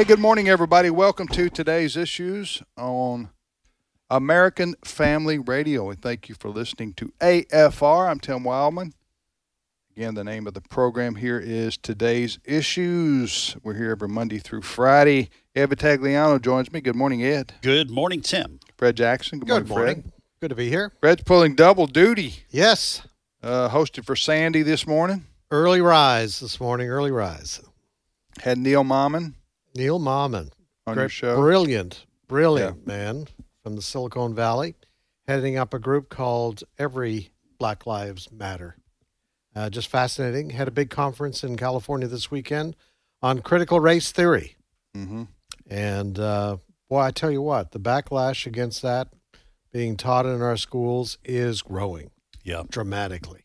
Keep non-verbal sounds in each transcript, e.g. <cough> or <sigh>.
Hey, good morning, everybody. Welcome to today's issues on American Family Radio. And thank you for listening to AFR. I'm Tim Wildman. Again, the name of the program here is Today's Issues. We're here every Monday through Friday. Ed Vitagliano joins me. Good morning, Ed. Good morning, Tim. Fred Jackson. Good, Good morning, morning. Fred. Good to be here. Fred's pulling double duty. Yes. Uh, hosted for Sandy this morning. Early rise this morning. Early rise. Had Neil Mammen Neil Mammen. on your great- show. Brilliant, brilliant man from the Silicon Valley, heading up a group called Every Black Lives Matter. Uh, just fascinating. Had a big conference in California this weekend on critical race theory. hmm And uh, boy, I tell you what, the backlash against that being taught in our schools is growing Yeah. dramatically.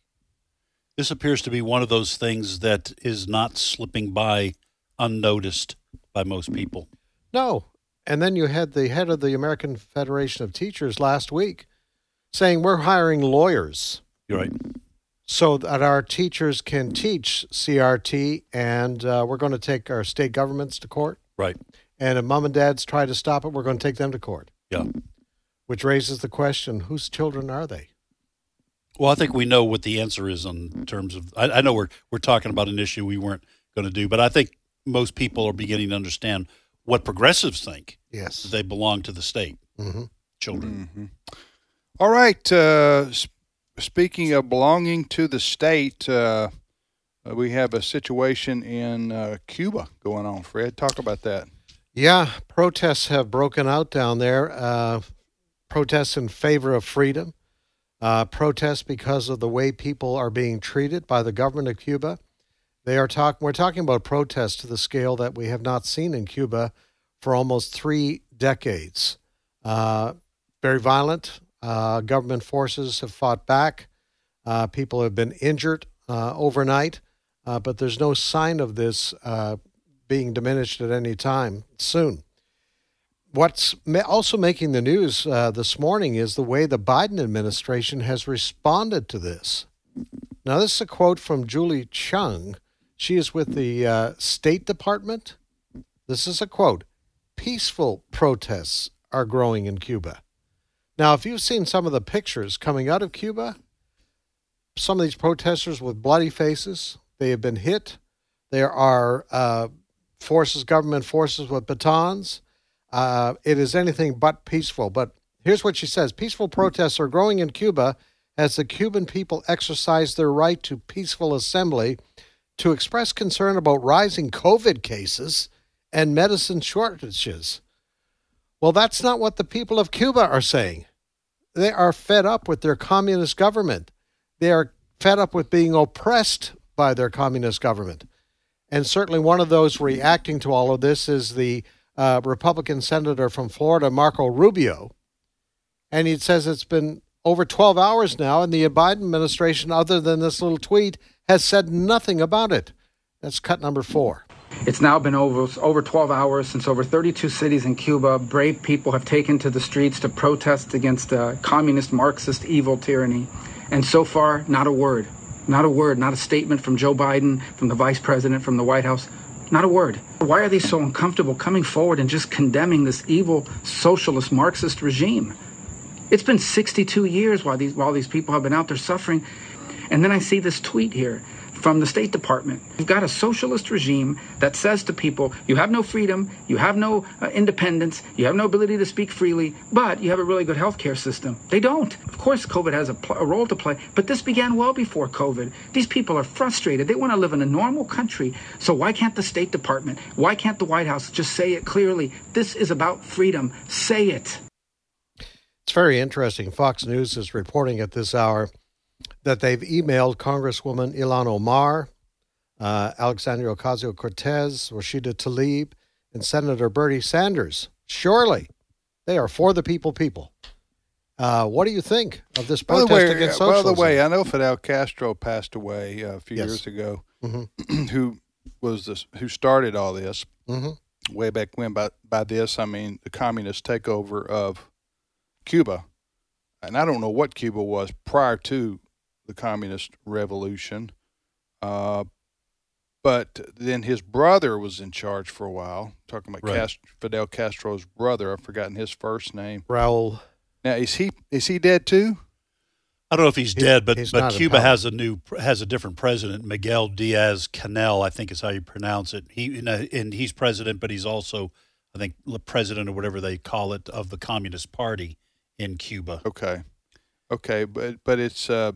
This appears to be one of those things that is not slipping by unnoticed by most people. No. And then you had the head of the American Federation of Teachers last week saying we're hiring lawyers You're right. so that our teachers can teach CRT and uh, we're going to take our state governments to court. Right. And if mom and dads try to stop it, we're going to take them to court, Yeah. which raises the question whose children are they? Well, I think we know what the answer is in terms of. I, I know we're we're talking about an issue we weren't going to do, but I think most people are beginning to understand what progressives think Yes. they belong to the state. hmm Children. hmm All right. Uh, s- speaking of belonging to the state, uh, uh, we have a situation in uh, Cuba going on. Fred, talk about that. Yeah, protests have broken out down there. Uh, protests in favor of freedom, uh, protests because of the way people are being treated by the government of Cuba. They are talking. We're talking about protests to the scale that we have not seen in Cuba for almost three decades. Uh, very violent. Uh, government forces have fought back. Uh, people have been injured uh, overnight, uh, but there's no sign of this uh, being diminished at any time soon. What's also making the news this morning is the way the Biden administration has responded to this. Now, this is a quote from Julie Chung. She is with the uh, State Department. This is a quote Peaceful protests are growing in Cuba. Now, if you've seen some of the pictures coming out of Cuba, some of these protesters with bloody faces, they have been hit. There are uh, forces, government forces with batons. Uh, it is anything but peaceful. But here's what she says Peaceful protests are growing in Cuba as the Cuban people exercise their right to peaceful assembly to express concern about rising COVID cases and medicine shortages. Well, that's not what the people of Cuba are saying. They are fed up with their communist government. They are fed up with being oppressed by their communist government. And certainly one of those reacting to all of this is the uh, Republican senator from Florida, Marco Rubio. And he says it's been over 12 hours now, and the Biden administration, other than this little tweet, has said nothing about it. That's cut number four. It's now been over over 12 hours since over 32 cities in Cuba, brave people have taken to the streets to protest against uh, communist, Marxist, evil tyranny. And so far, not a word, not a word, not a statement from Joe Biden, from the vice president, from the White House, not a word. Why are they so uncomfortable coming forward and just condemning this evil socialist Marxist regime? It's been 62 years while these while these people have been out there suffering. And then I see this tweet here from the State Department. You've got a socialist regime that says to people, you have no freedom, you have no uh, independence, you have no ability to speak freely, but you have a really good healthcare system. They don't. Of course, COVID has a, pl- a role to play, but this began well before COVID. These people are frustrated. They want to live in a normal country. So why can't the State Department, why can't the White House just say it clearly? This is about freedom. Say it. It's very interesting. Fox News is reporting at this hour that they've emailed Congresswoman Ilhan Omar, uh, Alexandria Ocasio Cortez, Rashida Tlaib, and Senator Bernie Sanders. Surely They are for the people, people. Uh, what do you think of this By the protest way, against by the way, I know Fidel Castro passed away uh, a few Yes. years ago. Mhm. <clears throat> who was this? Who started all this? Mhm. Way back when. By by this, I mean the communist takeover of Cuba, and I don't know what Cuba was prior to the communist revolution. Uh, but then his brother was in charge for a while. Talking about Right. Cast- Fidel Castro's brother, I've forgotten his first name. Raul, Now is he is he dead too? I don't know if he's He- dead, but he's but Cuba has a new has a different president, Miguel Diaz Canel, I think is how you pronounce it. He you know, and he's president, but he's also I think the president or whatever they call it of the Communist Party in Cuba. Okay, okay, but but it's uh,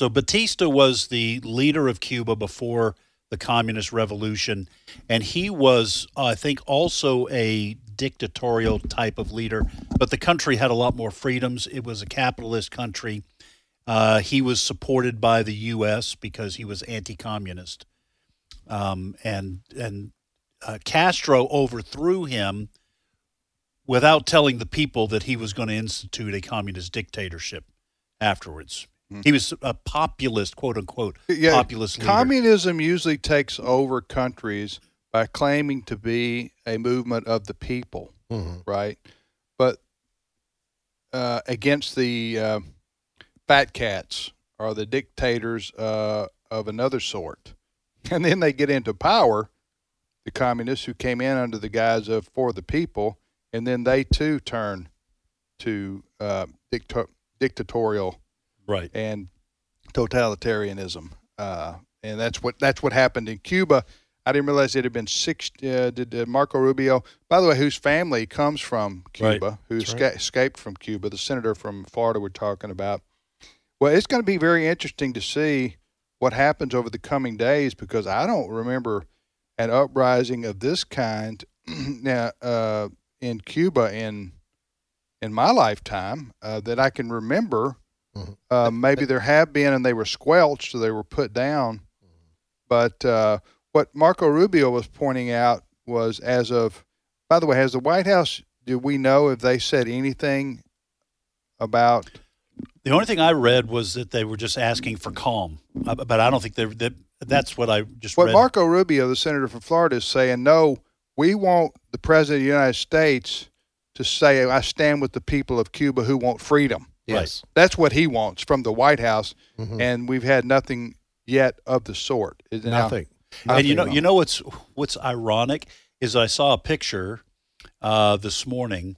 So Batista was the leader of Cuba before the communist revolution, and he was, I think, also a dictatorial type of leader. But the country had a lot more freedoms. It was a capitalist country. Uh, he was supported by the U.S. because he was anti-communist, um, and and uh, Castro overthrew him without telling the people that he was going to institute a communist dictatorship afterwards. He was a populist, quote unquote, yeah, populist leader. communism usually takes over countries by claiming to be a movement of the people, Mhm. right? But uh, against the uh, fat cats or the dictators uh, of another sort, <laughs> and then they get into power, the communists who came in under the guise of for the people, and then they too turn to uh, dicta- dictatorial right. and totalitarianism. Uh, and that's what that's what happened in Cuba. I didn't realize it had been six. Uh, did, did Marco Rubio, by the way, whose family comes from Cuba, Right. who esca- escaped from Cuba, the senator from Florida we're talking about. Well, it's going to be very interesting to see what happens over the coming days because I don't remember an uprising of this kind <clears throat> now uh, in Cuba in in my lifetime uh, that I can remember. Uh, maybe there have been, and they were squelched, so they were put down. But uh, what Marco Rubio was pointing out was, as of, by the way, has the White House? Do we know if they said anything about? The only thing I read was that they were just asking for calm, Uh, but I don't think they that that's what I just What read. Marco Rubio, the senator from Florida, is saying, no, we want the president of the United States to say, I stand with the people of Cuba who want freedom. Yes. That's what he wants from the White House, Mhm. and we've had nothing yet of the sort. Is- now- Nothing. and you know, nothing you know what's what's ironic is I saw a picture uh, this morning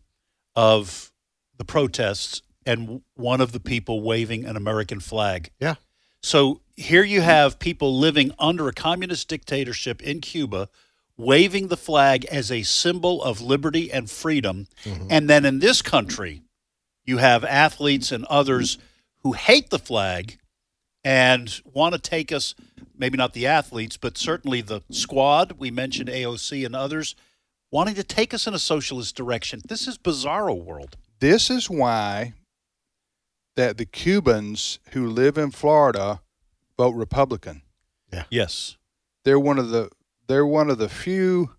of the protests and one of the people waving an American flag. Yeah. So here you have people living under a communist dictatorship in Cuba waving the flag as a symbol of liberty and freedom. And then in this country, you have athletes and others who hate the flag and want to take us, maybe not the athletes, but certainly the squad. We mentioned AOC and others wanting to take us in a socialist direction. This is bizarro world. this is why that the Cubans who live in Florida vote Republican. Yeah. Yes. They're one of the they're one of the few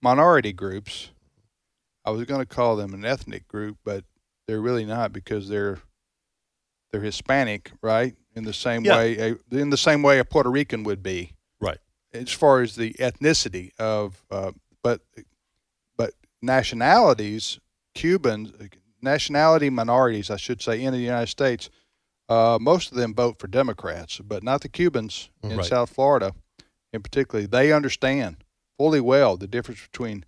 minority groups. I was going to call them an ethnic group, but they're really not because they're they're Hispanic, right? In the same Yeah. way, a, in the same way a Puerto Rican would be, Right. as far as the ethnicity of, uh, but but nationalities, Cubans, nationality minorities, I should say, in the United States, uh, most of them vote for Democrats, but not the Cubans in Right. South Florida, in particular. They understand fully well the difference between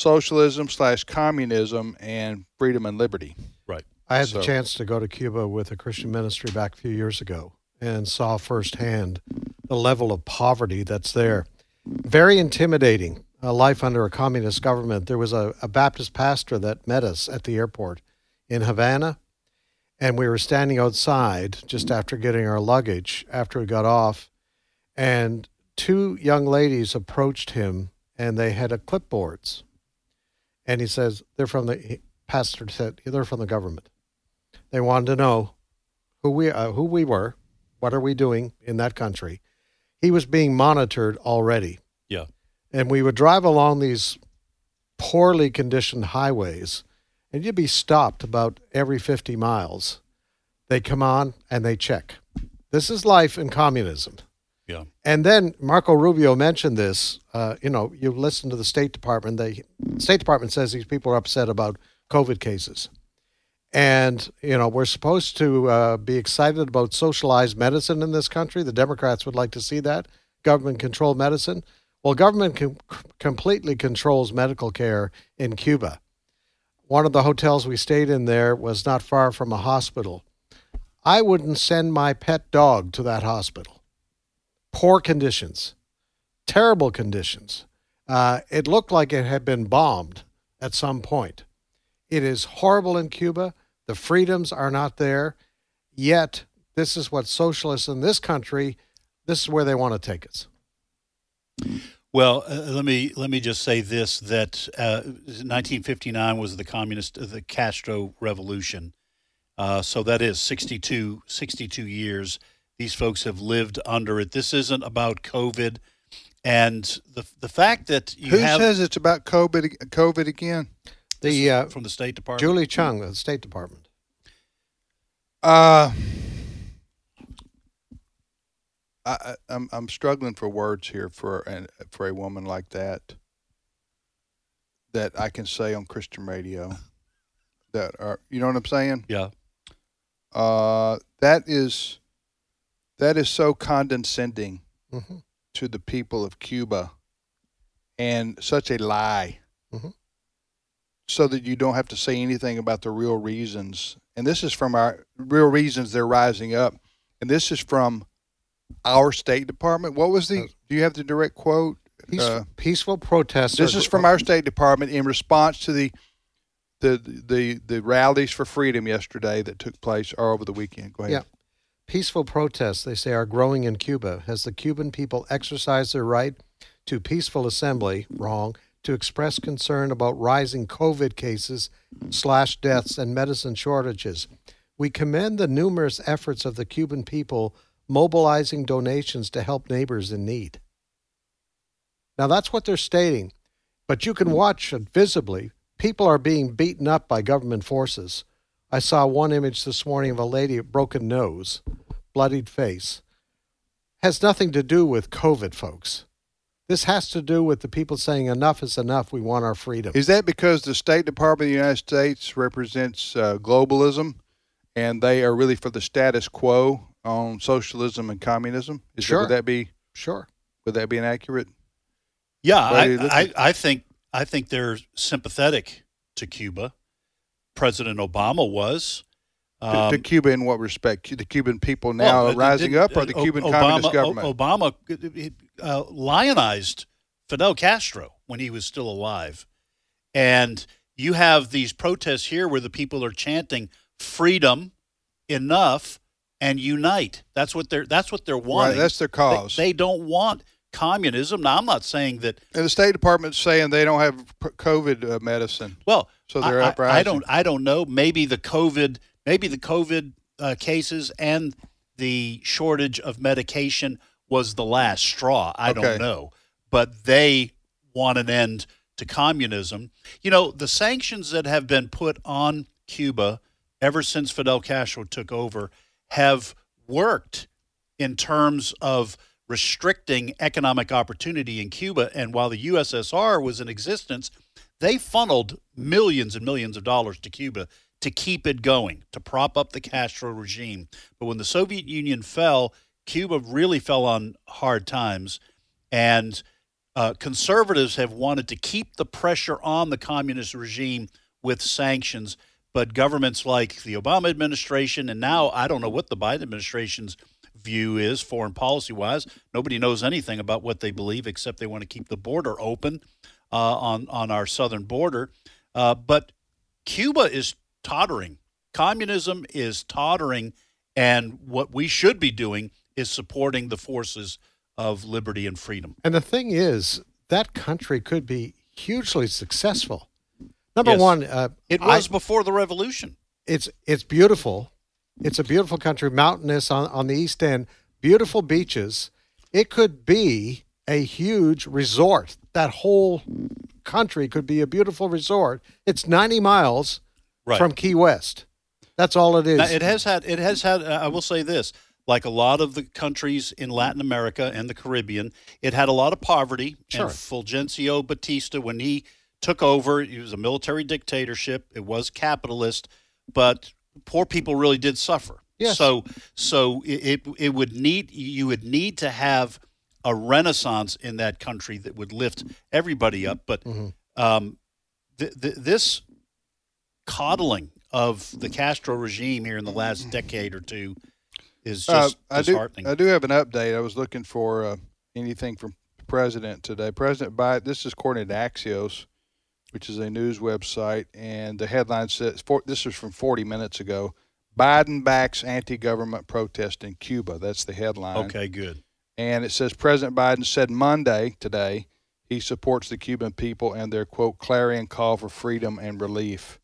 socialism slash communism and freedom and liberty. Right. I had So- the chance to go to Cuba with a Christian ministry back a few years ago and saw firsthand the level of poverty that's there. Very intimidating. A life under a communist government. There was a, a Baptist pastor that met us at the airport in Havana, and we were standing outside just after getting our luggage after we got off, and two young ladies approached him and they had a clipboards. And he says, They're from the pastor said, They're from the government. They wanted to know who we uh, who we were, what are we doing in that country. He was being monitored already. Yeah. And we would drive along these poorly conditioned highways and you'd be stopped about every 50 miles. They come on and they check. This is life in communism. Yeah. And then Marco Rubio mentioned this. Uh, you know, you listen to the State Department. The State Department says these people are upset about COVID cases. And, you know, we're supposed to uh, be excited about socialized medicine in this country. The Democrats would like to see that government controlled medicine. Well, government com- completely controls medical care in Cuba. One of the hotels we stayed in there was not far from a hospital. I wouldn't send my pet dog to that hospital. Poor conditions, terrible conditions. Uh, it looked like it had been bombed at some point. It is horrible in Cuba. The freedoms are not there. Yet, this is what socialists in this country, this is where they want to take us. Well, uh, let me let me just say this: that uh, 1959 was the communist, the Castro Revolution. Uh, so that is 62, 62 years. These folks have lived under it. This isn't about COVID, and the the fact that you Who have says it's about COVID? COVID again? The uh, from the State Department. Julie Chung, the State Department. Uh, I, I- I'm I'm struggling for words here for an for a woman like that. That I can say on Christian radio. That are you know what I'm saying? Yeah. Uh, that is that is so condescending hmm to the people of Cuba, and such a lie. Mhm. So that you don't have to say anything about the real reasons. And this is from our real reasons they're rising up. And this is from our State Department. What was the? Do you have the direct quote? Peace, Uh, peaceful protests. this is from our State Department in response to the the the the rallies for freedom yesterday that took place or over the weekend. Go ahead. Yeah. Peaceful protests, they say, are growing in Cuba as the Cuban people exercise their right to peaceful assembly, wrong, to express concern about rising COVID cases, slash deaths, and medicine shortages. We commend the numerous efforts of the Cuban people mobilizing donations to help neighbors in need. Now, that's what they're stating, but you can watch visibly. People are being beaten up by government forces. I saw one image this morning of a lady with broken nose, bloodied face. Has nothing to do with COVID, folks. This has to do with the people saying enough is enough. We want our freedom. Is that because the State Department of the United States represents uh, globalism, and they are really for the status quo on socialism and communism? Is Sure. That, would that be Sure. would that be an accurate? Yeah, I, I, I think I think they're sympathetic to Cuba. President Obama was. to, to Um, Cuba in what respect? The Cuban people now well, are rising up, or the Cuban Obama, Communist government? Obama uh, lionized Fidel Castro when he was still alive, and you have these protests here where the people are chanting "freedom, enough, and unite." That's what they're that's what they're right, wanting. that's their They- cause. They, don't want communism. Now, I'm not saying that. and the State Department's saying they don't have COVID uh, medicine, Well, so they're I, I- uprising. I don't. I don't know. Maybe the COVID. Maybe the COVID uh, cases and the shortage of medication was the last straw. I Okay. don't know, but they want an end to communism. You know, the sanctions that have been put on Cuba ever since Fidel Castro took over have worked in terms of restricting economic opportunity in Cuba. And while the USSR was in existence, they funneled millions and millions of dollars to Cuba to keep it going, to prop up the Castro regime. But when the Soviet Union fell, Cuba really fell on hard times. And uh, conservatives have wanted to keep the pressure on the communist regime with sanctions. But governments like the Obama administration, and now I don't know what the Biden administration's view is foreign policy wise. Nobody knows anything about what they believe except they want to keep the border open uh, on on our southern border. Uh, but Cuba is tottering. Communism is tottering, and what we should be doing is supporting the forces of liberty and freedom. And the thing is, that country could be hugely successful. Number Yes. one, uh, It I- was before the revolution. it's it's beautiful. It's a beautiful country, mountainous on, on the east end, beautiful beaches. It could be a huge resort. That whole country could be a beautiful resort. It's 90 miles Right. from Key West. That's all it is. Now, it has had. It has had. Uh, I will say this: like a lot of the countries in Latin America and the Caribbean, it had a lot of poverty. Sure. And Fulgencio Batista, when he took over, it was a military dictatorship. It was capitalist, but poor people really did suffer. Yes. So, so it, it it would need you would need to have a renaissance in that country that would lift everybody up. But um, th- th- this coddling of the Castro regime here in the last decade or two is Uh, just I do. disheartening. I do have an update. I was looking for uh, anything from president today. President Biden. This is according to Axios, which is a news website, and the headline says for, this is from 40 minutes ago. Biden backs anti-government protest in Cuba. That's the headline. okay, good. And it says President Biden said Monday today he supports the Cuban people and their quote clarion call for freedom and relief.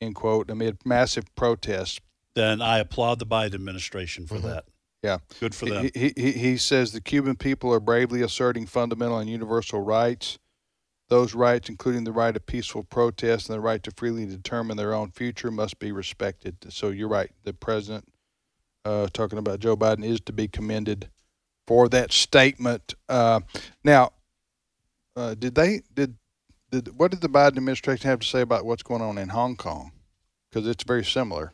End quote. Amid massive protests Then I applaud the Biden administration for mm-hmm. that. Yeah. Good for them. He, he, he says the Cuban people are bravely asserting fundamental and universal rights. Those rights, including the right of peaceful protest and the right to freely determine their own future, must be respected. So you're right. The president, uh, talking about Joe Biden, is to be commended for that statement. Uh, now, uh, did they did did what did the Biden administration have to say about what's going on in Hong Kong? Because it's very similar.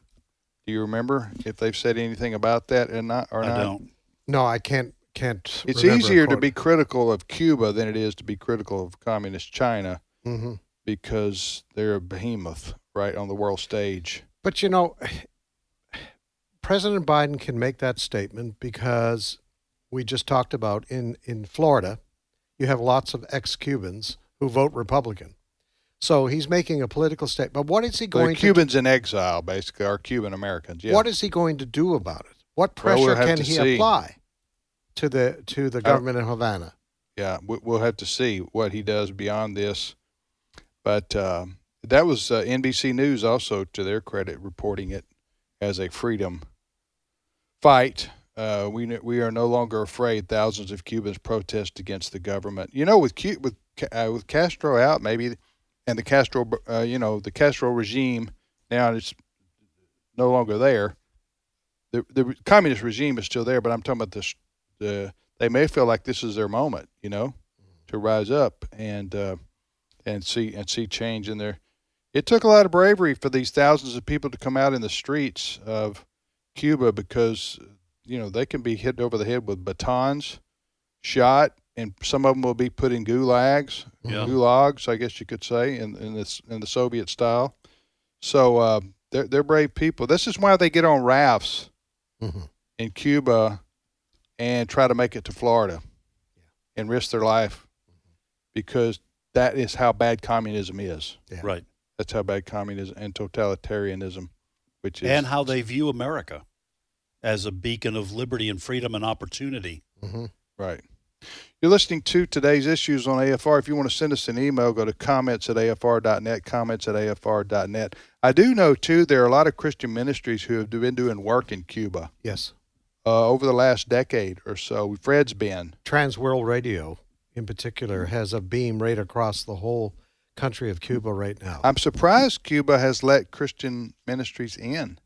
Do you remember if they've said anything about that or not? Or I not? don't. no, I can't. Can't. It's easier to be critical of Cuba than it is to be critical of communist China Mhm. because they're a behemoth right on the world stage. But you know, <sighs> President Biden can make that statement because we just talked about in, in Florida, you have lots of ex Cubans who vote Republican. So he's making a political statement. But what is he The going to Cubans in exile, basically, are Cuban Americans. Yeah. what is he going to do about it? What Well, pressure we'll can he see. apply to the to the government in Havana? yeah, we- we'll have to see what he does beyond this. But um, that was uh, NBC News, also to their credit, reporting it as a freedom fight. Uh, we we are no longer afraid. Thousands of Cubans protest against the government. You know, with with uh, with Castro out, maybe, and the Castro, uh, you know, the Castro regime now it's no longer there. The the communist regime is still there, but I'm talking about this. The they may feel like this is their moment, you know, to rise up and uh, and see and see change in their. It took a lot of bravery for these thousands of people to come out in the streets of Cuba because you know they can be hit over the head with batons, shot, and some of them will be put in gulags, Yeah. gulags, I guess you could say, in in this in the Soviet style. So uh, they're they're brave people. This is why they get on rafts Mhm. in Cuba and try to make it to Florida and risk their life because that is how bad communism is. Yeah. Right. That's how bad communism and totalitarianism, which is And how they view America as a beacon of liberty and freedom and opportunity. hmm right. You're listening to today's issues on AFR. If you want to send us an email, go to comments at AFR.net, comments at AFR.net. I do know, too, there are a lot of Christian ministries who have been doing work in Cuba Yes. Uh, over the last decade or so. Fred's been. Trans World Radio, in particular, has a beam right across the whole country of Cuba right now. I'm surprised Cuba has let Christian ministries in.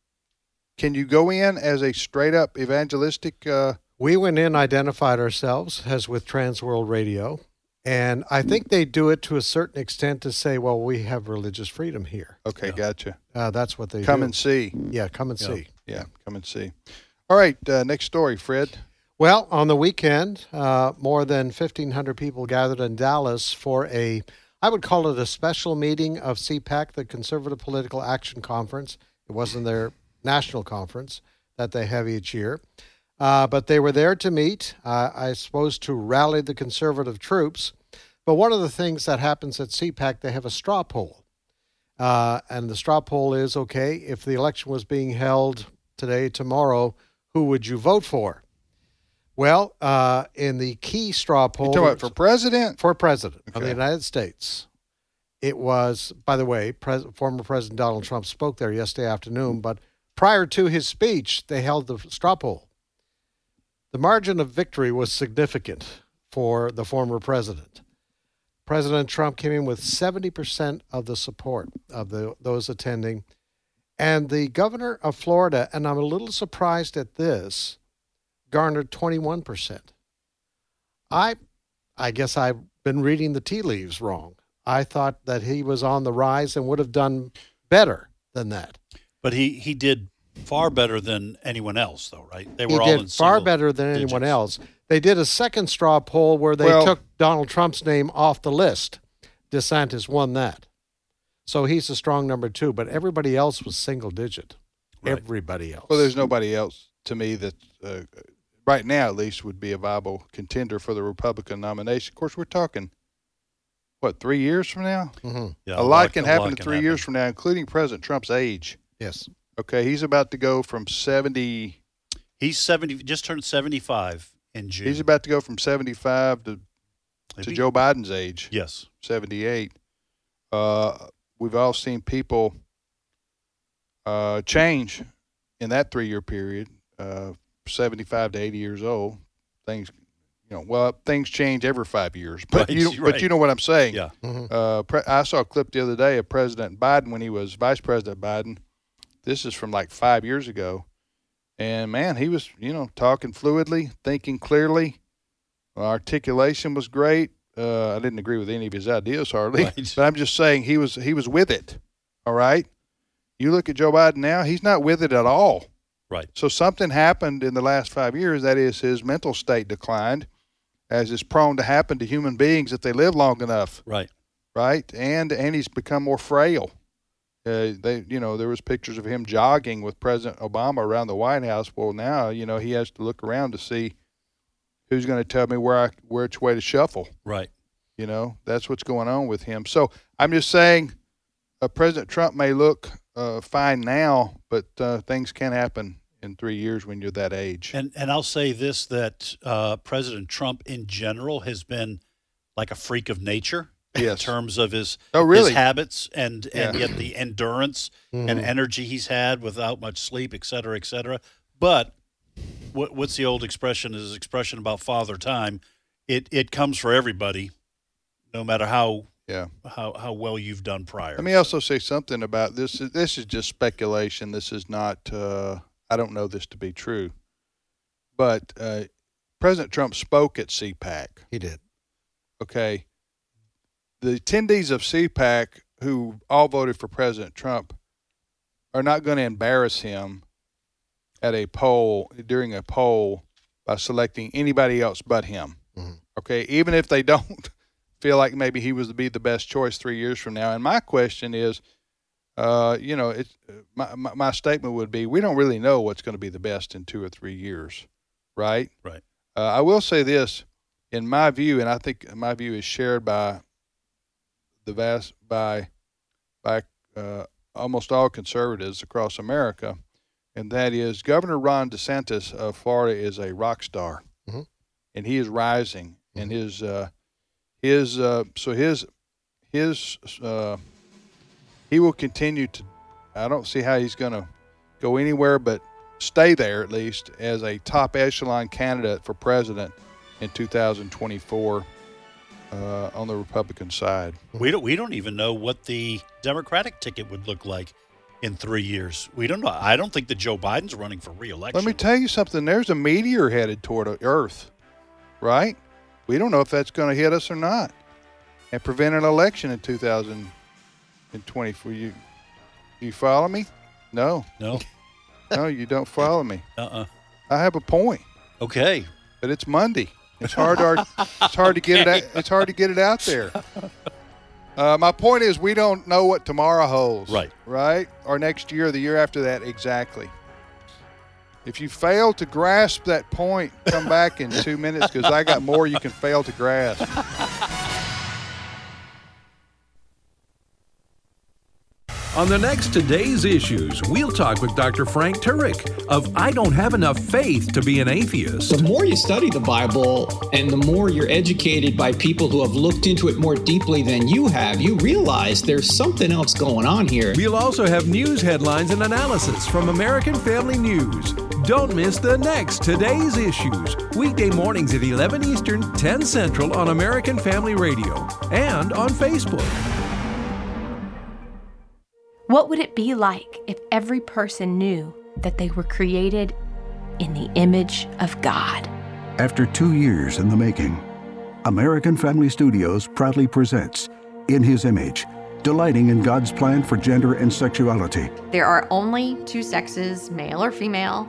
Can you go in as a straight up evangelistic? Uh, We went in, identified ourselves as with Trans World Radio, and I think they do it to a certain extent to say, well, we have religious freedom here. okay, Yeah. gotcha. Uh, that's what they Come do. and see. yeah, come and Yeah. see. Yeah, come and see. All right, uh, next story, Fred. Well, on the weekend, uh, more than 1,500 people gathered in Dallas for a, I would call it a special meeting of CPAC, the Conservative Political Action Conference. It wasn't their national conference that they have each year. Uh, but they were there to meet, uh, I suppose, to rally the conservative troops. But one of the things that happens at CPAC, they have a straw poll. Uh, and the straw poll is okay, if the election was being held today, tomorrow, who would you vote for? Well, uh, in the key straw poll about for president? for president of the United States, it was, by the way, pres- former President Donald Trump spoke there yesterday afternoon, but prior to his speech, they held the straw poll. The margin of victory was significant for the former president. President Trump came in with 70% of the support of the, those attending. And the governor of Florida, and I'm a little surprised at this, garnered 21%. I I guess I've been reading the tea leaves wrong. I thought that he was on the rise and would have done better than that. But he he did far better than anyone else, though, right? They He were all did in far better than anyone else. They did a second straw poll where they Well- took Donald Trump's name off the list. DeSantis won that. So he's a strong number two, but everybody else was single digit. Right. Everybody else. Well, there's nobody else to me that, uh, right now at least, would be a viable contender for the Republican nomination. Of course, we're talking, what, three years from now? Mhm. Yeah, a lot can a happen lot in can three years from now, including President Trump's age. Yes. Okay, he's about to go from 70. He's seventy, just turned seventy-five in June. He's about to go from 75 to, to Joe Biden's age, Yes, 78. Uh, we've all seen people uh, change in that three-year period. Uh, 75 to 80 years old, things, you know, well, things change every five years. <laughs> But Right, you, but you know what I'm saying. yeah, Mhm. Uh, pre- I saw a clip the other day of President Biden when he was Vice President Biden. This is from like five years ago, and man, he was you know talking fluidly, thinking clearly. Articulation was great. Uh, I didn't agree with any of his ideas hardly, Right. but I'm just saying he was he was with it. All right. You look at Joe Biden now; he's not with it at all. right. So something happened in the last five years. That is, his mental state declined, as is prone to happen to human beings if they live long enough Right. right? And and he's become more frail. Uh, they, you know, there was pictures of him jogging with President Obama around the White House. Well, now you know he has to look around to see who's going to tell me where I where which way to shuffle. Right. You know, that's what's going on with him. So I'm just saying, uh, President Trump may look uh, fine now, but uh, things can happen in three years when you're that age. And and I'll say this that uh, President Trump in general has been like a freak of nature in terms of his Oh, really? his habits and and yet the endurance Mhm. and energy he's had without much sleep, et cetera, et cetera. But what, what's the old expression? Is expression about father time? It it comes for everybody, no matter how yeah. how how well you've done prior. Let me also say something about this. This is just speculation. This is not. Uh, I don't know this to be true, but uh, President Trump spoke at CPAC. He did. Okay, the attendees of CPAC who all voted for President Trump are not going to embarrass him at a poll during a poll by selecting anybody else but him. Mhm. Okay, even if they <laughs> don't feel like maybe he was to be the best choice three years from now. And my question is, uh, you know, it's my, my my statement would be we don't really know what's going to be the best in two or three years, right? Right. Uh, I will say this, in my view, and I think my view is shared by the vast by by uh, almost all conservatives across America, and that is Governor Ron DeSantis of Florida is a rock star, Mhm. and he is rising, and his uh, his uh, so his his uh, he will continue to. I don't see how he's going to go anywhere but stay there at least as a top echelon candidate for president in 2024 uh, on the Republican side. We don't we don't even know what the Democratic ticket would look like in three years. We don't know. I don't think that Joe Biden's running for reelection. Let me tell you something. There's a meteor headed toward Earth, right? We don't know if that's going to hit us or not, and prevent an election in 2024. You, you follow me? No, no. <laughs> no, you don't follow me. Uh. uh I have a point, Okay. but it's Monday. It's hard to it's hard to get it out, it's hard to get it out there. Uh, my point is, we don't know what tomorrow holds. Right. Right. Or next year, or the year after that, exactly. If you fail to grasp that point, come back in two minutes because I got more you can fail to grasp. <laughs> On the next Today's Issues, we'll talk with Dr. Frank Turek of I Don't Have Enough Faith to Be an Atheist. The more you study the Bible and the more you're educated by people who have looked into it more deeply than you have, you realize there's something else going on here. We'll also have news headlines and analysis from American Family News. Don't miss the next Today's Issues, weekday mornings at 11 Eastern, 10 Central on American Family Radio and on Facebook. What would it be like if every person knew that they were created in the image of God? After two years in the making, American Family Studios proudly presents In His Image, delighting in God's plan for gender and sexuality. There are only two sexes, male or female.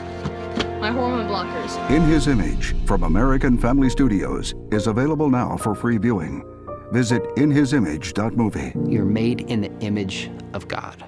my hormone blockers. In His Image from American Family Studios is available now for free viewing. Visit inhisimage.movie. You're made in the image of God.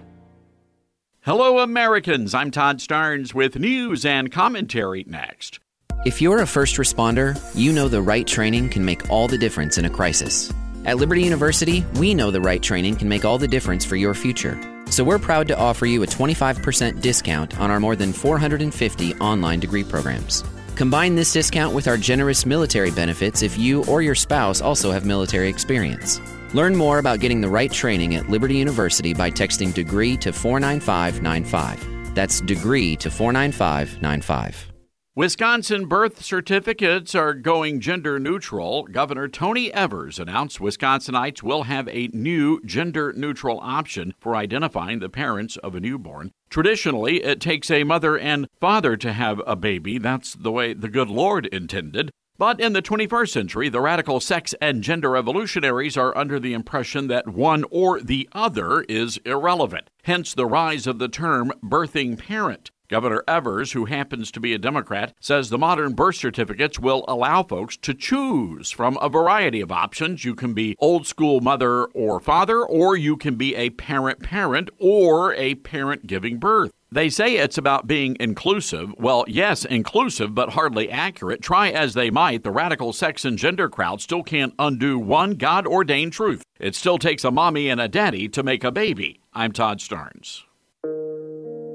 Hello, Americans. I'm Todd Starnes with news and commentary next. If you're a first responder, you know the right training can make all the difference in a crisis. At Liberty University, we know the right training can make all the difference for your future. So we're proud to offer you a 25% discount on our more than 450 online degree programs. Combine this discount with our generous military benefits if you or your spouse also have military experience. Learn more about getting the right training at Liberty University by texting degree to 49595. That's degree to 49595. Wisconsin birth certificates are going gender neutral. Governor Tony Evers announced Wisconsinites will have a new gender neutral option for identifying the parents of a newborn. Traditionally, it takes a mother and father to have a baby. That's the way the good Lord intended. But in the 21st century, the radical sex and gender revolutionaries are under the impression that one or the other is irrelevant. Hence the rise of the term birthing parent. Governor Evers, who happens to be a Democrat, says the modern birth certificates will allow folks to choose from a variety of options. You can be old school mother or father, or you can be a parent parent or a parent giving birth. They say it's about being inclusive. Well, yes, inclusive, but hardly accurate. Try as they might, the radical sex and gender crowd still can't undo one God ordained truth. It still takes a mommy and a daddy to make a baby. I'm Todd Starnes.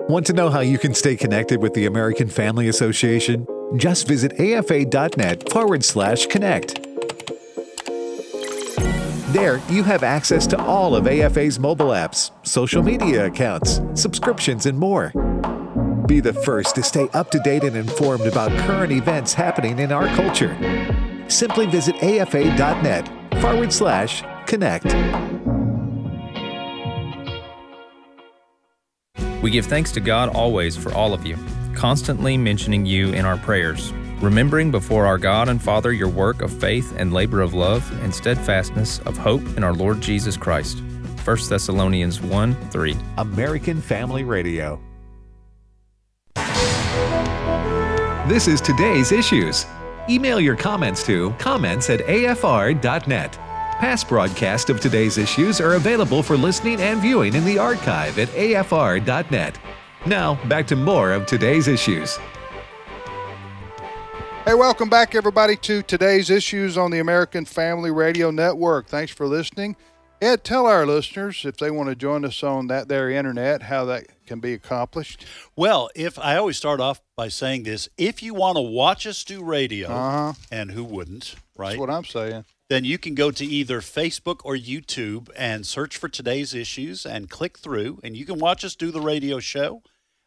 Want to know how you can stay connected with the American Family Association? Just visit afa.net forward slash connect. There, you have access to all of AFA's mobile apps, social media accounts, subscriptions, and more. Be the first to stay up to date and informed about current events happening in our culture. Simply visit afa.net forward slash connect. We give thanks to God always for all of you, constantly mentioning you in our prayers, remembering before our God and Father your work of faith and labor of love and steadfastness of hope in our Lord Jesus Christ. 1 Thessalonians 1 3. American Family Radio. This is today's issues. Email your comments to comments at afr.net. Past broadcasts of today's issues are available for listening and viewing in the archive at afr.net. Now, back to more of today's issues. Hey, welcome back, everybody, to today's issues on the American Family Radio Network. Thanks for listening. Ed, tell our listeners if they want to join us on that there internet, how that can be accomplished. Well, if I always start off by saying this, if you want to watch us do radio, uh-huh. and who wouldn't, right? That's what I'm saying then you can go to either Facebook or YouTube and search for today's issues and click through, and you can watch us do the radio show.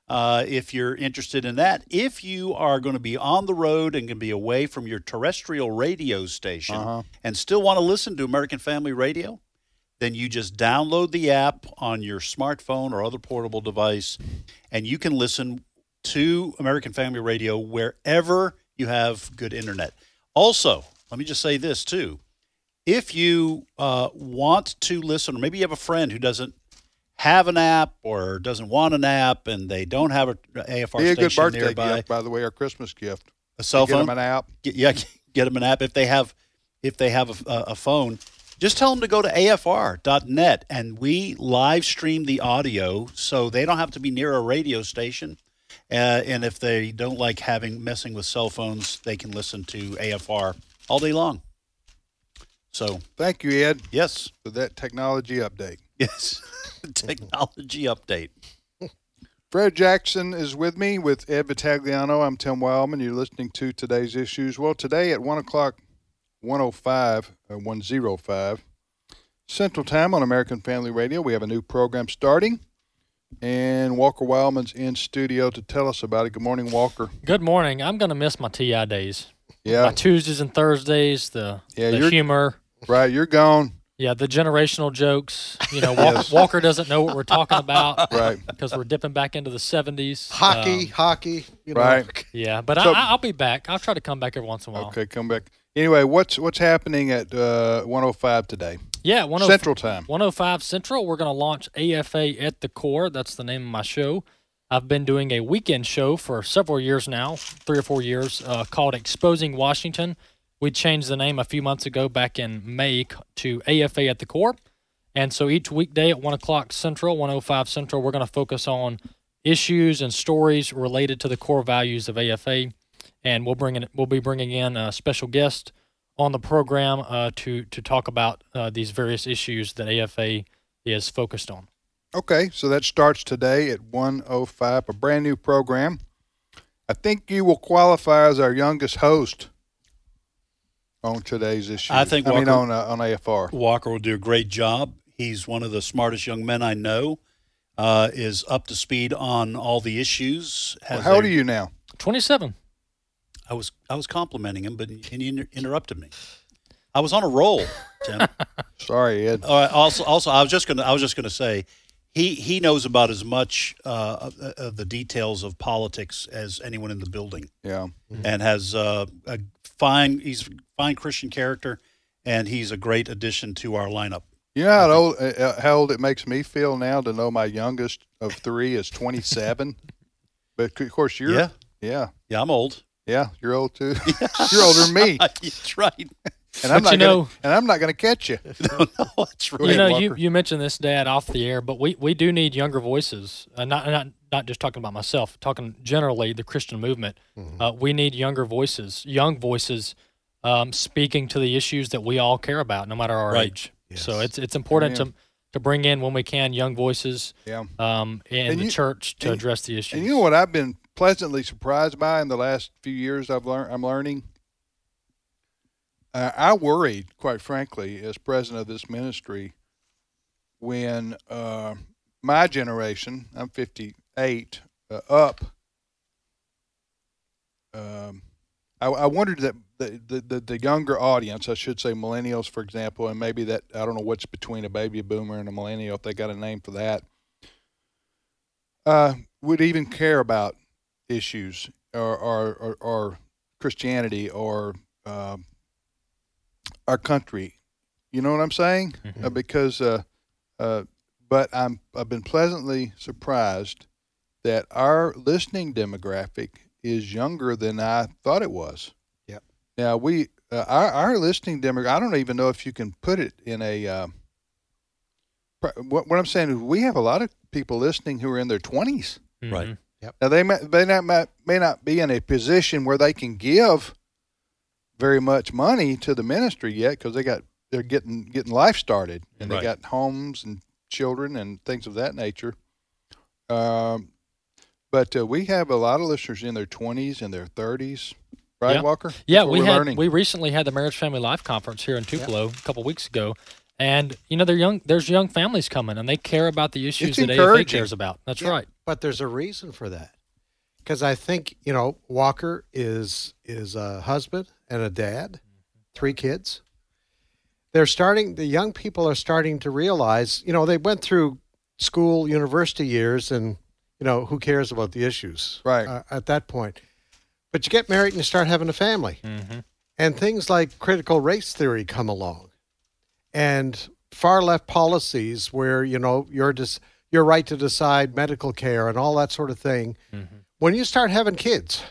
Uh, if you're interested in that, if you are going to be on the road and can be away from your terrestrial radio station uh-huh. and still want to listen to American Family Radio, then you just download the app on your smartphone or other portable device, and you can listen to American Family Radio wherever you have good internet. Also, let me just say this too if you uh, want to listen, or maybe you have a friend who doesn't have an app or doesn't want an app and they don't have a AFR Be a station good birthday nearby, gift, by the way, our Christmas gift. a cell Get phone, them an app. Get, yeah, <laughs> get them an app if they have if they have a, a phone. Just tell them to go to afr.net and we live stream the audio so they don't have to be near a radio station. Uh, and if they don't like having messing with cell phones, they can listen to AFR all day long. So Thank you, Ed. Yes. For that technology update. Yes. <laughs> Technology update. Fred Jackson is with me with Ed Vitagliano. I'm Tim Wildman. You're listening to today's issues. Well, today at 1 o'clock, 105, or 105 Central Time on American Family Radio, we have a new program starting. And Walker Wildmon's in studio to tell us about it. Good morning, Walker. Good morning. I'm gonna miss my TI days. Yeah. My Tuesdays and Thursdays, the, Yeah, the you're- humor. Right, you're gone. Yeah, the generational jokes. You know, <laughs> Walker, Yes. Walker doesn't know what we're talking about. <laughs> Right. Because we're dipping back into the 70s. Hockey, Um, hockey. You know. Right. yeah, but So- I, I'll be back. I'll try to come back every once in a while. Okay, come back. Anyway, what's what's happening at uh, 105 today? Yeah, 10 Central Time. 105 Central. We're going to launch AFA at the core. That's the name of my show. I've been doing a weekend show for several years now, three or four years, uh, called Exposing Washington. We changed the name a few months ago, back in May, to AFA at the core. And so each weekday at 1 o'clock Central, 105 Central, we're going to focus on issues and stories related to the core values of AFA. And we'll bring in, we'll be bringing in a special guest on the program uh, to to talk about uh, these various issues that AFA is focused on. Okay, so that starts today at 105, a brand new program. I think you will qualify as our youngest host on today's issue. I think I mean Walker- on uh, on AFR. Walker will do a great job. He's one of the smartest young men I know. Uh, is up to speed on all the issues. has How old a- are you now? 27. I was I was complimenting him, but he inter- interrupted me. I was on a roll, Tim. <laughs> Sorry, Ed. Uh, also, also, I was just gonna I was just gonna say he he knows about as much uh, of, of the details of politics as anyone in the building. Yeah, and has uh, a fine he's fine Christian character, and he's a great addition to our lineup. You know how old, uh, uh, how old it makes me feel now to know my youngest of three is 27. <laughs> but of course you're Yeah. yeah Yeah, I'm old. Yeah you're old too. <laughs> <laughs> you're older than me. <laughs> That's right. And I'm But not you gonna, know- and I'm not going to catch you. no, that's Go you know, Walker. you, you mentioned this, Dad, off the air, but we, we do need younger voices. Uh, not not not just talking about myself, talking generally the Christian movement. Uh, we need younger voices, young voices, um, speaking to the issues that we all care about, no matter our Right. age. So it's it's important Amen. to to bring in when we can young voices Yeah. um, in And the you- church to and- address the issues. And you know what I've been pleasantly surprised by in the last few years I've learned I'm learning. Uh, I worried quite frankly as president of this ministry when uh, my generation I'm 58 uh, up um, I, I wondered that the, the, the, younger audience, I should say millennials, for example, and maybe that, I don't know what's between a baby boomer and a millennial, if they got a name for that, uh, would even care about issues or, or, or, or Christianity or um our country. You know what I'm saying? Uh, because, uh, uh, but I'm I've been pleasantly surprised that our listening demographic is younger than I thought it was. Yeah. Now we uh, our our listening demographic. I don't even know if you can put it in a. Uh, what, what I'm saying is we have a lot of people listening who are in their 20s. Right. Yep. Now they may they not may, may not be in a position where they can give very much money to the ministry yet because they got they're getting getting life started and Right. they got homes and children and things of that nature. Um, but uh, we have a lot of listeners in their 20s and their 30s, right, yeah. Walker? That's Yeah, we we're had learning. we recently had the Marriage Family Life Conference here in Tupelo a couple weeks ago, and you know they're young. There's young families coming, and they care about the issues that AFA cares about. That's Yeah, right. But there's a reason for that. Because I think, you know, Walker is is a husband and a dad, three kids. They're starting the young people are starting to realize, you know, they went through school, university years and you know, who cares about the issues Right. uh, at that point. But you get married and you start having a family. Mm-hmm. And things like critical race theory come along and far left policies where, you know, you're just your right to decide medical care and all that sort of thing. When you start having kids,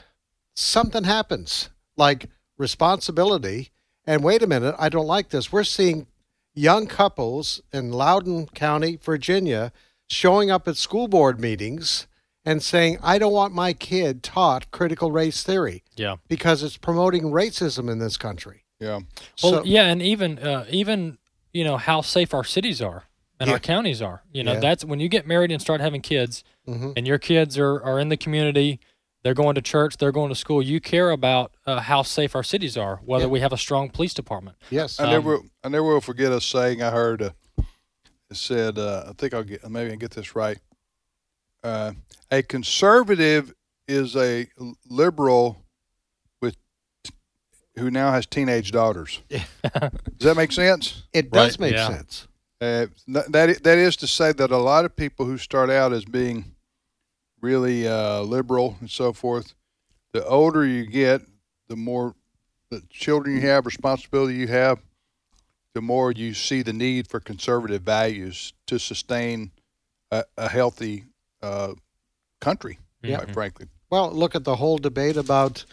something happens like responsibility. And wait a minute, I don't like this. We're seeing young couples in Loudoun County, Virginia, showing up at school board meetings and saying, I don't want my kid taught critical race theory Yeah. because it's promoting racism in this country. Yeah. Well, So- yeah, and even uh, even you know how safe our cities are and Yeah. our counties are. You know, Yeah. that's when you get married and start having kids, Mhm. and your kids are are in the community. They're going to church. They're going to school. You care about uh, how safe our cities are, whether Yeah. we have a strong police department. Yes, I never, I never will forget a saying I heard. Uh, it said, uh, I think I'll get, maybe I get this right. Uh, a conservative is a liberal with who now has teenage daughters. Does that make sense? It does make sense. Uh, that that is to say that a lot of people who start out as being really uh, liberal and so forth, the older you get, the more the children you have, responsibility you have, the more you see the need for conservative values to sustain a, a healthy uh, country. Yeah. Quite frankly, Well, look at the whole debate about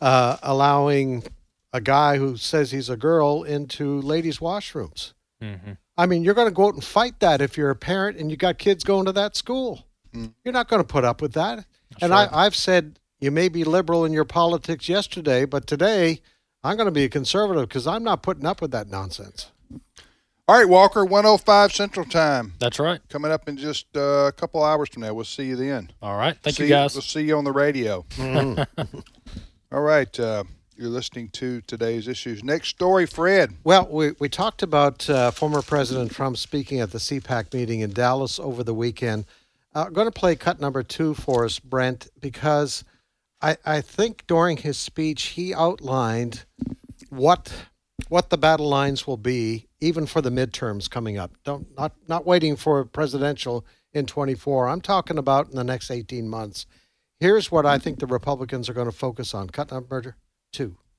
uh, allowing a guy who says he's a girl into ladies' washrooms. Mm-hmm. I mean, you're going to go out and fight that if you're a parent and you got kids going to that school. You're not going to put up with that. and I, I've said you may be liberal in your politics yesterday, but today I'm going to be a conservative because I'm not putting up with that nonsense. All right, Walker, 105 Central Time. That's right. Coming up in just uh, a couple hours from now. We'll see you then. All right. Thank See you, guys. We'll see you on the radio. Mhm. <laughs> All right. Uh, you're listening to today's issues. Next story, Fred. Well, we, we talked about uh, former President Trump speaking at the CPAC meeting in Dallas over the weekend. Uh, I'm going to play cut number two for us, Brent, because I, I think during his speech he outlined what what the battle lines will be, even for the midterms coming up. Don't not not waiting for presidential in 24. I'm talking about in the next 18 months. Here's what I think the Republicans are going to focus on. Cut number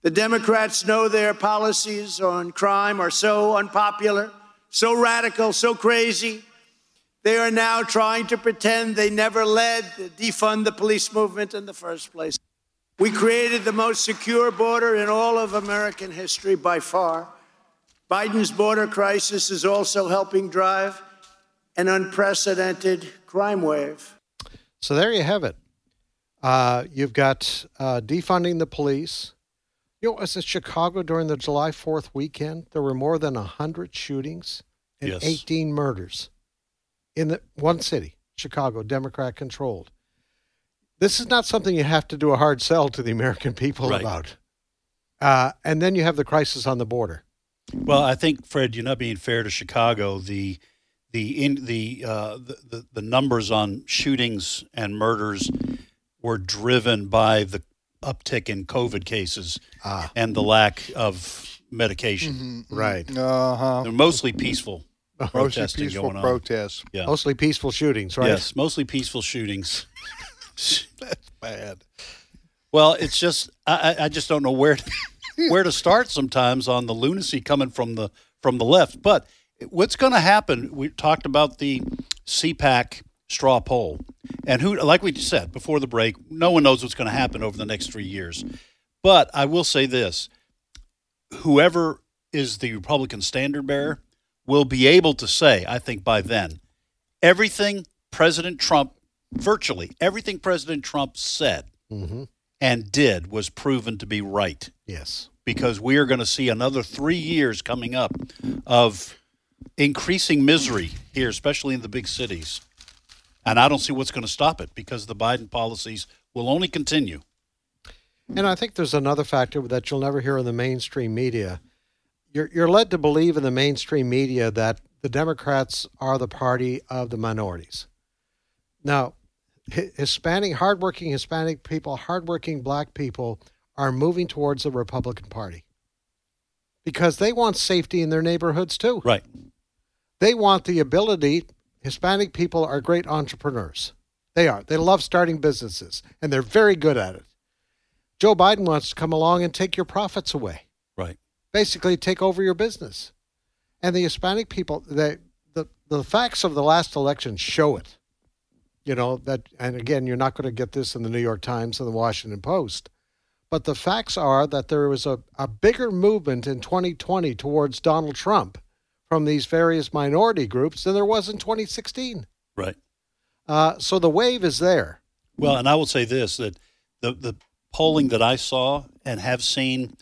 The Democrats know their policies on crime are so unpopular, so radical, so crazy. They are now trying to pretend they never led the defund the police movement in the first place. We created the most secure border in all of American history by far. Biden's border crisis is also helping drive an unprecedented crime wave. So there you have it. Uh, you've got uh, defunding the police. You know, was in Chicago during the July 4th weekend? There were more than 100 shootings and Yes. 18 murders in the one city, Chicago, Democrat controlled. This is not something you have to do a hard sell to the American people Right. about. Uh, and then you have the crisis on the border. Well, I think Fred, you're not being fair to Chicago. The the in the uh, the, the the numbers on shootings and murders were driven by the uptick in COVID cases Ah. and the lack of medication. Mm-hmm. Right. Uh huh. They're mostly peaceful Mostly peaceful going on. protests. Yeah. Mostly peaceful shootings, right? Yes, mostly peaceful shootings. <laughs> <laughs> That's bad. Well, it's just I, I I just don't know where to, <laughs> where to start sometimes on the lunacy coming from the from the left. But what's going to happen? We talked about the CPAC straw poll, and who, like we said before the break, no one knows what's going to happen over the next three years. But I will say this: whoever is the Republican standard bearer will be able to say, I think by then, everything President Trump, virtually everything President Trump said Mm-hmm. and did was proven to be right. Yes. Because we are going to see another three years coming up of increasing misery here, especially in the big cities. And I don't see what's going to stop it because the Biden policies will only continue. And I think there's another factor that you'll never hear in the mainstream media. You're, you're led to believe in the mainstream media that the Democrats are the party of the minorities. Now, Hispanic, hardworking Hispanic people, hardworking black people are moving towards the Republican Party because they want safety in their neighborhoods too. Right. They want the ability. Hispanic people are great entrepreneurs. They are. They love starting businesses and they're very good at it. Joe Biden wants to come along and take your profits away. Right. Basically, take over your business. And the Hispanic people, they the the facts of the last election show it. You know that, and again, you're not going to get this in the New York Times and the Washington Post, but the facts are that there was a, a bigger movement in 2020 towards Donald Trump from these various minority groups than there was in 2016. Right. Uh, so the wave is there. Well, and I will say this that the the polling that I saw and have seen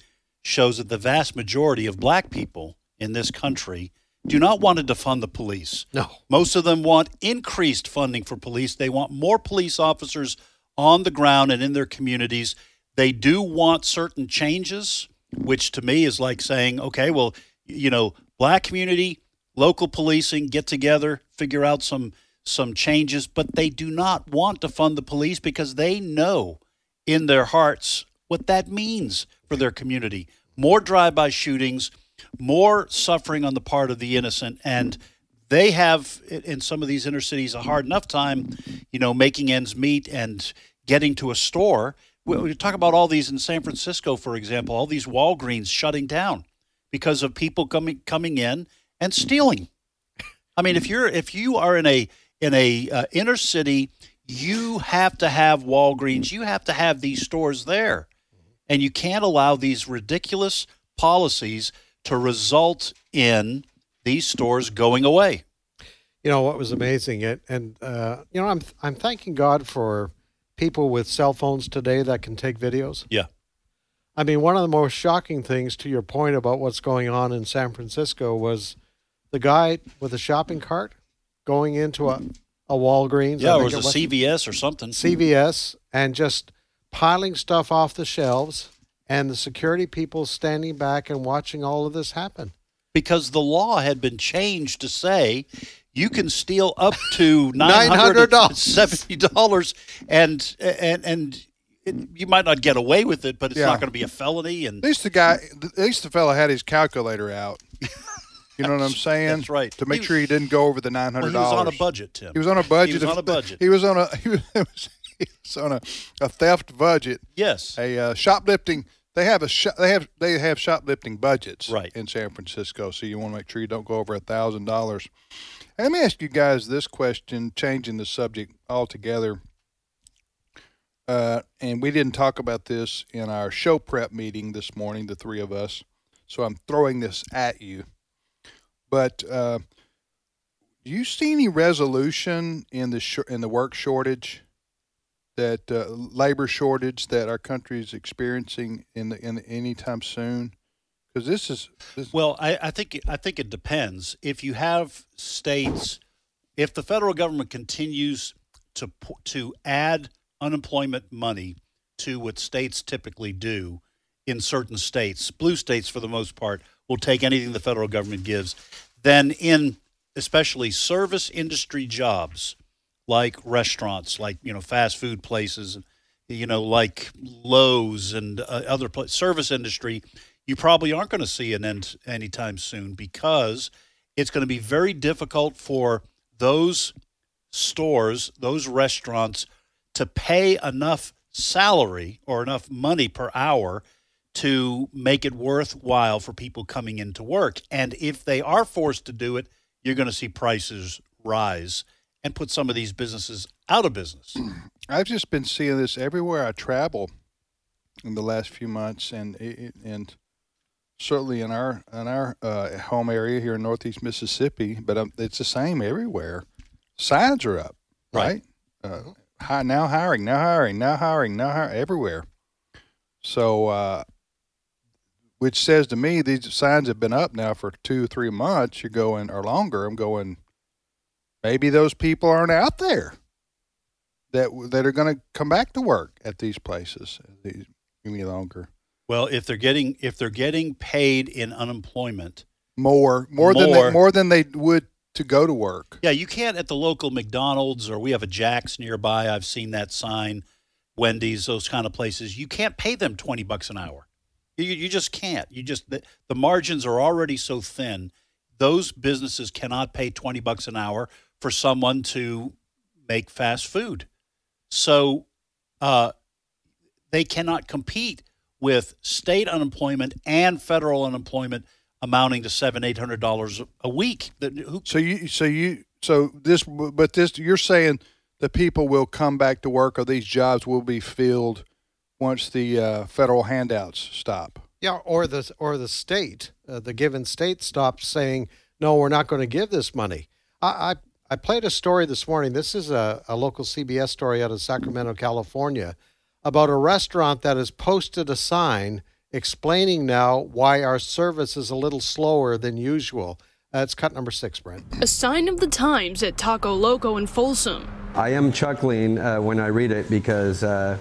shows that the vast majority of black people in this country do not want to defund the police. No. Most of them want increased funding for police. They want more police officers on the ground and in their communities. They do want certain changes, which to me is like saying, okay, well, you know, black community, local policing, get together, figure out some some changes, but they do not want to fund the police because they know in their hearts what that means for their community. More drive-by shootings, more suffering on the part of the innocent and they have in some of these inner cities a hard enough time, you know, making ends meet and getting to a store. We talk about all these in San Francisco, for example, all these Walgreens shutting down because of people coming coming in and stealing. I mean, if you're if you are in a in a uh, inner city, you have to have Walgreens. You have to have these stores there, and you can't allow these ridiculous policies to result in these stores going away. You know what was amazing, it and uh, you know I'm I'm thanking God for people with cell phones today that can take videos. Yeah. I mean, one of the most shocking things to your point about what's going on in San Francisco was the guy with a shopping cart going into a, a Walgreens. Yeah, or think was a CVS or something. CVS and just piling stuff off the shelves and the security people standing back and watching all of this happen. Because the law had been changed to say you can steal up to <laughs> nine hundred seventy dollars, and and and it, you might not get away with it, but it's Yeah. not going to be a felony. And At least the guy, at least the fella had his calculator out. You know what I'm <laughs> saying? That's right. To make He- sure he didn't go over the nine well, he was on a budget, Tim. He was on a budget. He was on a budget. He was on a <laughs> he was, he was on a, a theft budget. Yes. A uh, shoplifting. They have a shop, they have they have shoplifting budgets Right. in San Francisco. So you want to make sure you don't go over a thousand dollars. Let me ask you guys this question, changing the subject altogether. Uh, and we didn't talk about this in our show prep meeting this morning, the three of us. So I'm throwing this at you. But uh, do you see any resolution in the sh- in the work shortage that uh, labor shortage that our country is experiencing in the in the, anytime soon? Because this is this, Well, I, I think I think it depends. If you have states, if the federal government continues to to add unemployment money to what states typically do in certain states, blue states for the most part will take anything the federal government gives. Then in especially service industry jobs like restaurants, like you know fast food places, you know like Lowe's and uh, other places, service industry, you probably aren't going to see an end anytime soon because it's going to be very difficult for those stores, those restaurants to pay enough salary or enough money per hour to make it worthwhile for people coming into work. And if they are forced to do it, you're going to see prices rise and put some of these businesses out of business. <clears throat> I've just been seeing this everywhere I travel in the last few months, and and certainly in our in our uh, home area here in Northeast Mississippi. But um, it's the same everywhere. Signs are up, right? Uh, hi, now hiring, now hiring, now hiring, now hiring, everywhere. So, uh, which says to me these signs have been up now for two, three months. You're going or longer. I'm going. Maybe those people aren't out there that that are going to come back to work at these places these- any longer. Well, if they're getting if they're getting paid in unemployment, More, more, than they, more than they would to go to work. Yeah, you can't at the local McDonald's or we have a Jack's nearby. I've seen that sign, Wendy's, those kind of places. You can't pay them twenty bucks an hour. You, you just can't. You just the, the margins are already so thin. Those businesses cannot pay twenty bucks an hour for someone to make fast food. So uh, they cannot compete with state unemployment and federal unemployment amounting to seven, eight hundred dollars a week. That who, So you, so you, so this, but this, you're saying the people will come back to work, or these jobs will be filled once the uh, federal handouts stop. Yeah, or the or the state, uh, the given state stops saying, "No, we're not going to give this money." I, I I played a story this morning. This is a, a local CBS story out of Sacramento, California, about a restaurant that has posted a sign explaining now why our service is a little slower than usual. That's cut number six, Brent. A sign of the times at Taco Loco in Folsom. I am chuckling uh, when I read it because uh,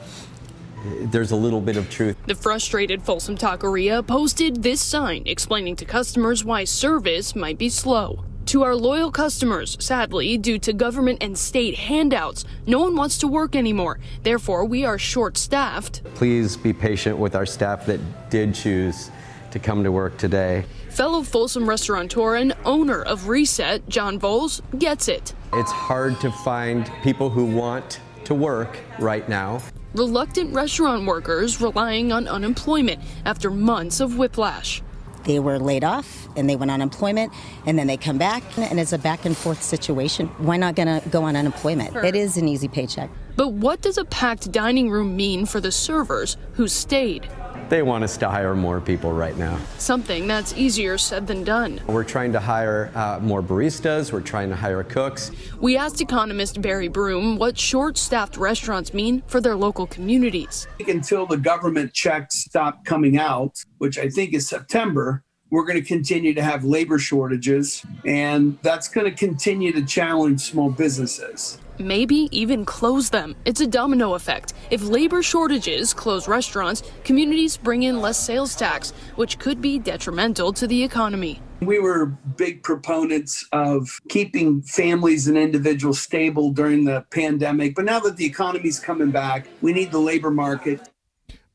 there's a little bit of truth. The frustrated Folsom Taqueria posted this sign explaining to customers why service might be slow. To our loyal customers, sadly, due to government and state handouts, no one wants to work anymore. Therefore, we are short staffed. Please be patient with our staff that did choose to come to work today. Fellow Folsom restaurateur and owner of Reset, John Voles, gets it. It's hard to find people who want to work right now. Reluctant restaurant workers relying on unemployment after months of whiplash. They were laid off and they went on unemployment and then they come back and it's a back and forth situation. Why not gonna go on unemployment? It is an easy paycheck. But what does a packed dining room mean for the servers who stayed? They want us to hire more people right now. Something that's easier said than done. We're trying to hire uh, more baristas, we're trying to hire cooks. We asked economist Barry Broom what short staffed restaurants mean for their local communities. Until the government checks stop coming out, which I think is September, we're going to continue to have labor shortages, and that's going to continue to challenge small businesses. Maybe even close them. It's a domino effect. If labor shortages close restaurants, communities bring in less sales tax, which could be detrimental to the economy. We were big proponents of keeping families and individuals stable during the pandemic, but now that the economy's coming back, we need the labor market.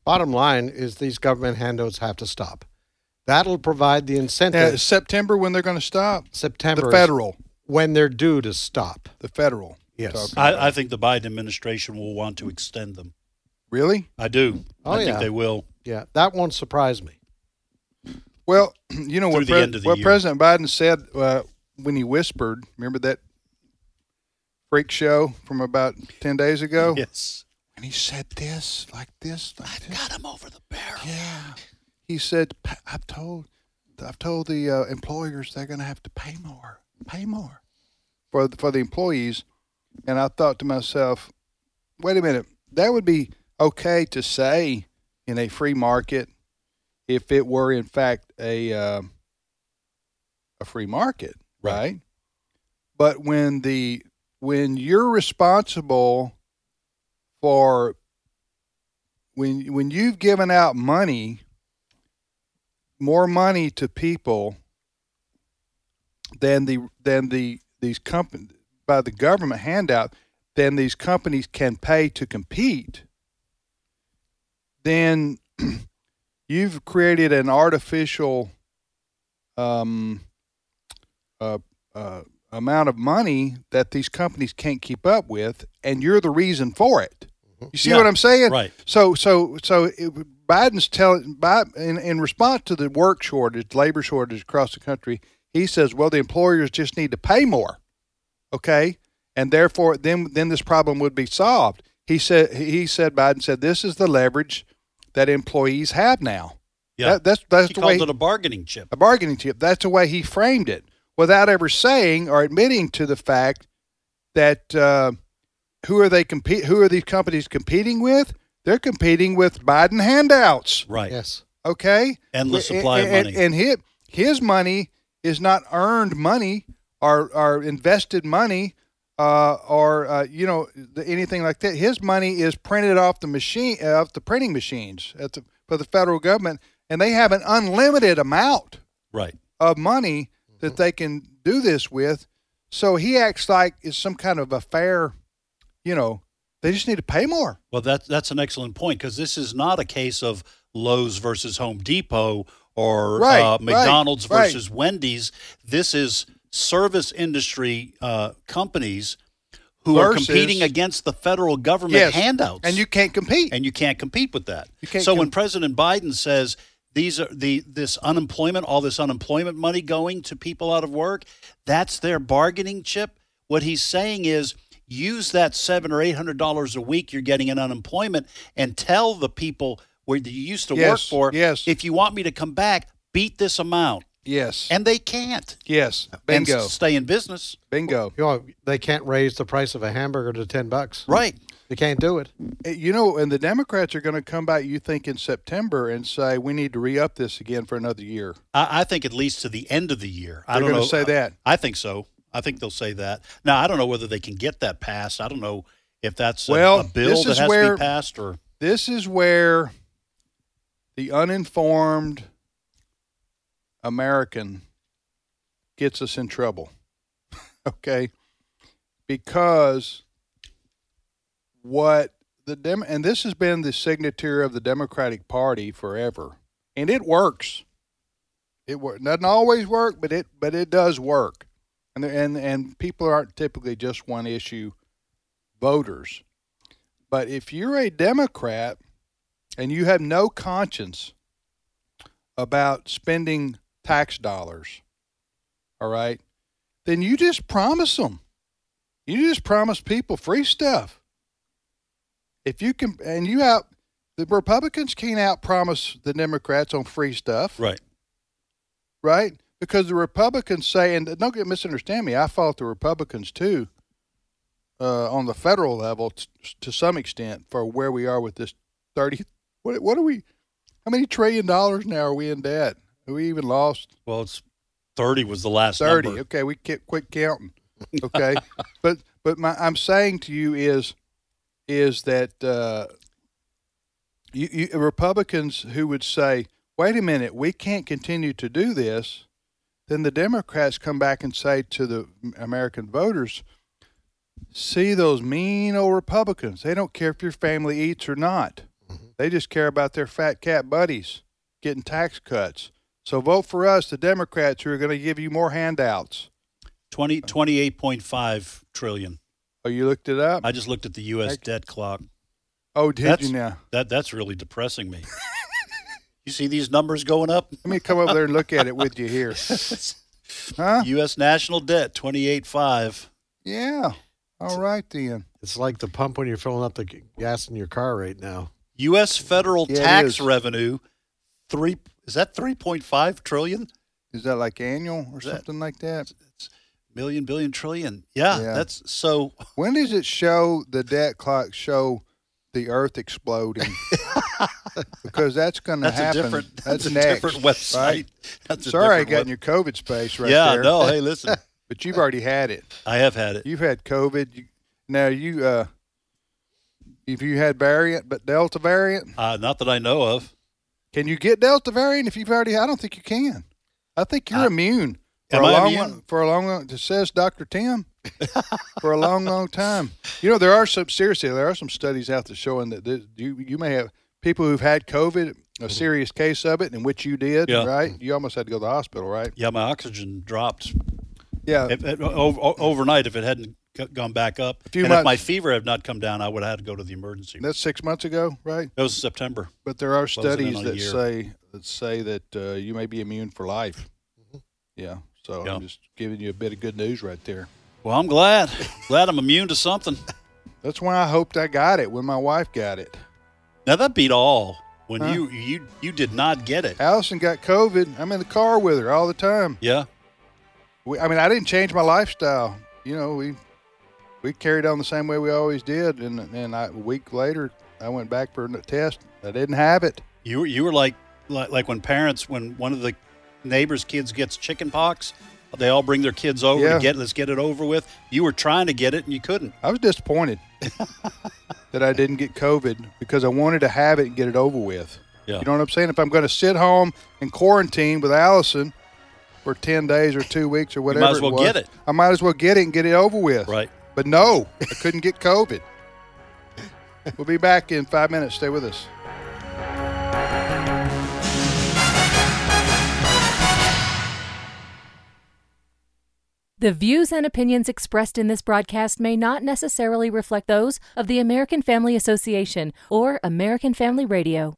Bottom line is these government handouts have to stop. That'll provide the incentive. Uh, September when they're going to stop? September. The federal. When they're due to stop. The federal. Yes. I, I think the Biden administration will want to extend them. Really? I do. Oh, I yeah. think they will. Yeah, that won't surprise me. Well, <clears throat> you know what, the end of the what year. President Biden said uh, when he whispered. Remember that freak show from about ten days ago? Yes. And he said this, like this, like I've this. got him over the barrel. Yeah. He said, "I've told, I've told the uh, employers they're going to have to pay more, pay more for the, for the employees." And I thought to myself, "Wait a minute, that would be okay to say in a free market if it were in fact a uh, a free market, right? But when the when you're responsible for when when you've given out money more money to people than the than the these companies by the government handout than these companies can pay to compete then <clears throat> you've created an artificial um, uh, uh, amount of money that these companies can't keep up with, and you're the reason for it. You see Yeah, what I'm saying? right. So, so, so it, Biden's telling, Biden, in, in response to the work shortage, labor shortage across the country, he says, well, the employers just need to pay more, okay, and therefore, then then this problem would be solved. He said, he said, Biden said, this is the leverage that employees have now. Yeah. That, that's that's he the called way it a bargaining chip. a bargaining chip. That's the way he framed it, without ever saying or admitting to the fact that uh, who are they compete? Who are these companies competing with? They're competing with Biden handouts. Right. Yes. Okay. Endless And- supply of and, money. And his his money is not earned money or or invested money. Uh, or uh, you know the, anything like that. His money is printed off the machine, uh, off the printing machines at the, for the federal government, and they have an unlimited amount Right. of money that they can do this with. So he acts like it's some kind of a fair, you know, they just need to pay more. Well, that's that's an excellent point because this is not a case of Lowe's versus Home Depot or Right, uh, McDonald's right. versus Wendy's. This is service industry uh, companies who are competing against the federal government Yes, handouts, and you can't compete. and you can't compete with that. So when President Biden says these are the this unemployment, all this unemployment money going to people out of work. That's their bargaining chip. What he's saying is use that seven or eight hundred dollars a week you're getting in unemployment and tell the people where you used to work for, yes. if you want me to come back, beat this amount. Yes. And they can't. Yes. Bingo. s- stay in business. Bingo. You know, they can't raise the price of a hamburger to ten bucks. Right. They can't do it. Eh, You know, and the Democrats are going to come back, you think, in September and say, we need to re up this again for another year. I, I think at least to the end of the year. I They're don't gonna say that. I think so. I think they'll say that. Now I don't know whether they can get that passed. I don't know if that's Well, a bill this that is has to where- be passed or This is where the uninformed American gets us in trouble. <laughs> okay? Because what the Dem and this has been the signature of the Democratic Party forever. And it works. It wor- doesn't always work, but it but it does work. And and and people aren't typically just one issue voters. But if you're a Democrat and you have no conscience about spending tax dollars, all right, then you just promise them. You just promise people free stuff. If you can, and you out, the Republicans can't out promise the Democrats on free stuff, right? Right? Because the Republicans say, and don't get misunderstand me, I fault the Republicans too uh, on the federal level t- to some extent for where we are with this 30 what what are we how many trillion dollars now are we in debt We even lost? Well it's 30 was the last 30 number. okay we can't quit counting. Okay. <laughs> But but my i'm saying to you is is that uh you, you republicans who would say wait a minute we can't continue to do this then the democrats come back and say to the american voters see those mean old republicans. They don't care if your family eats or not. They just care about their fat cat buddies getting tax cuts so vote for us the democrats who are going to give you more handouts 20 28.5 trillion. Oh, you looked it up? I just looked at the US debt clock. Oh, did That's- you now? That that's really depressing me. you see these numbers going up? Let me come over there and look at it with you here. <laughs> Huh? US national debt 28.5. Yeah. All right then. It's like the pump when you're filling up the gas in your car right now. US federal Yeah, tax revenue 3 is that 3.5 trillion? Is that like annual or that- something like that? It's Million billion trillion. Yeah, Yeah. that's so When does it show the debt clock show the Earth exploding? <laughs> because that's going to That's a happen. different- that's, that's a next, different website. Right? <laughs> That's a Sorry, I got web- in your COVID space right Yeah, there. no, hey, listen. <laughs> but you've already had it. I have had it. You've had COVID. You, now you, uh, if you had variant, but Delta variant, Uh, not that I know of. Can you get Delta variant if you've already? I don't think you can. I think you're Uh, immune. For a I long, immune? For a long, long, it says Dr. Tim. <laughs> for a long, long time. You know, there are some seriously, there are some studies out there showing that this, you you may have people who've had COVID, a serious case of it, in which you did, Yeah. right? You almost had to go to the hospital, right? Yeah, my oxygen dropped. Yeah. If, if- o- o- overnight, if it hadn't gone back up, few and if my fever had not come down, I would have had to go to the emergency. That's six months ago, right? That was September. But there are studies that say that say that uh, you may be immune for life. Yeah. So Yeah. I'm just giving you a bit of good news right there. Well, I'm glad. glad I'm immune to something. <laughs> That's when I hoped I got it when my wife got it. Now that beat all. When Huh? you you you did not get it. Allison got COVID. I'm in the car with her all the time. Yeah. We, I mean, I didn't change my lifestyle. You know, we we carried on the same way we always did. And and I, a week later, I went back for a test. I didn't have it. You were you were like like like when parents when one of the neighbors' kids gets chicken pox, they all bring their kids over Yeah. to get let's get it over with. You were trying to get it and you couldn't. I was disappointed <laughs> that I didn't get COVID because I wanted to have it and get it over with. Yeah. You know what I'm saying? If I'm going to sit home and quarantine with Allison for 10 days or two weeks or might whatever, as well was, get it. I might as well get it and get it over with. Right. But no, I couldn't get COVID. we'll be back in five minutes. Stay with us. The views and opinions expressed in this broadcast may not necessarily reflect those of the American Family Association or American Family Radio.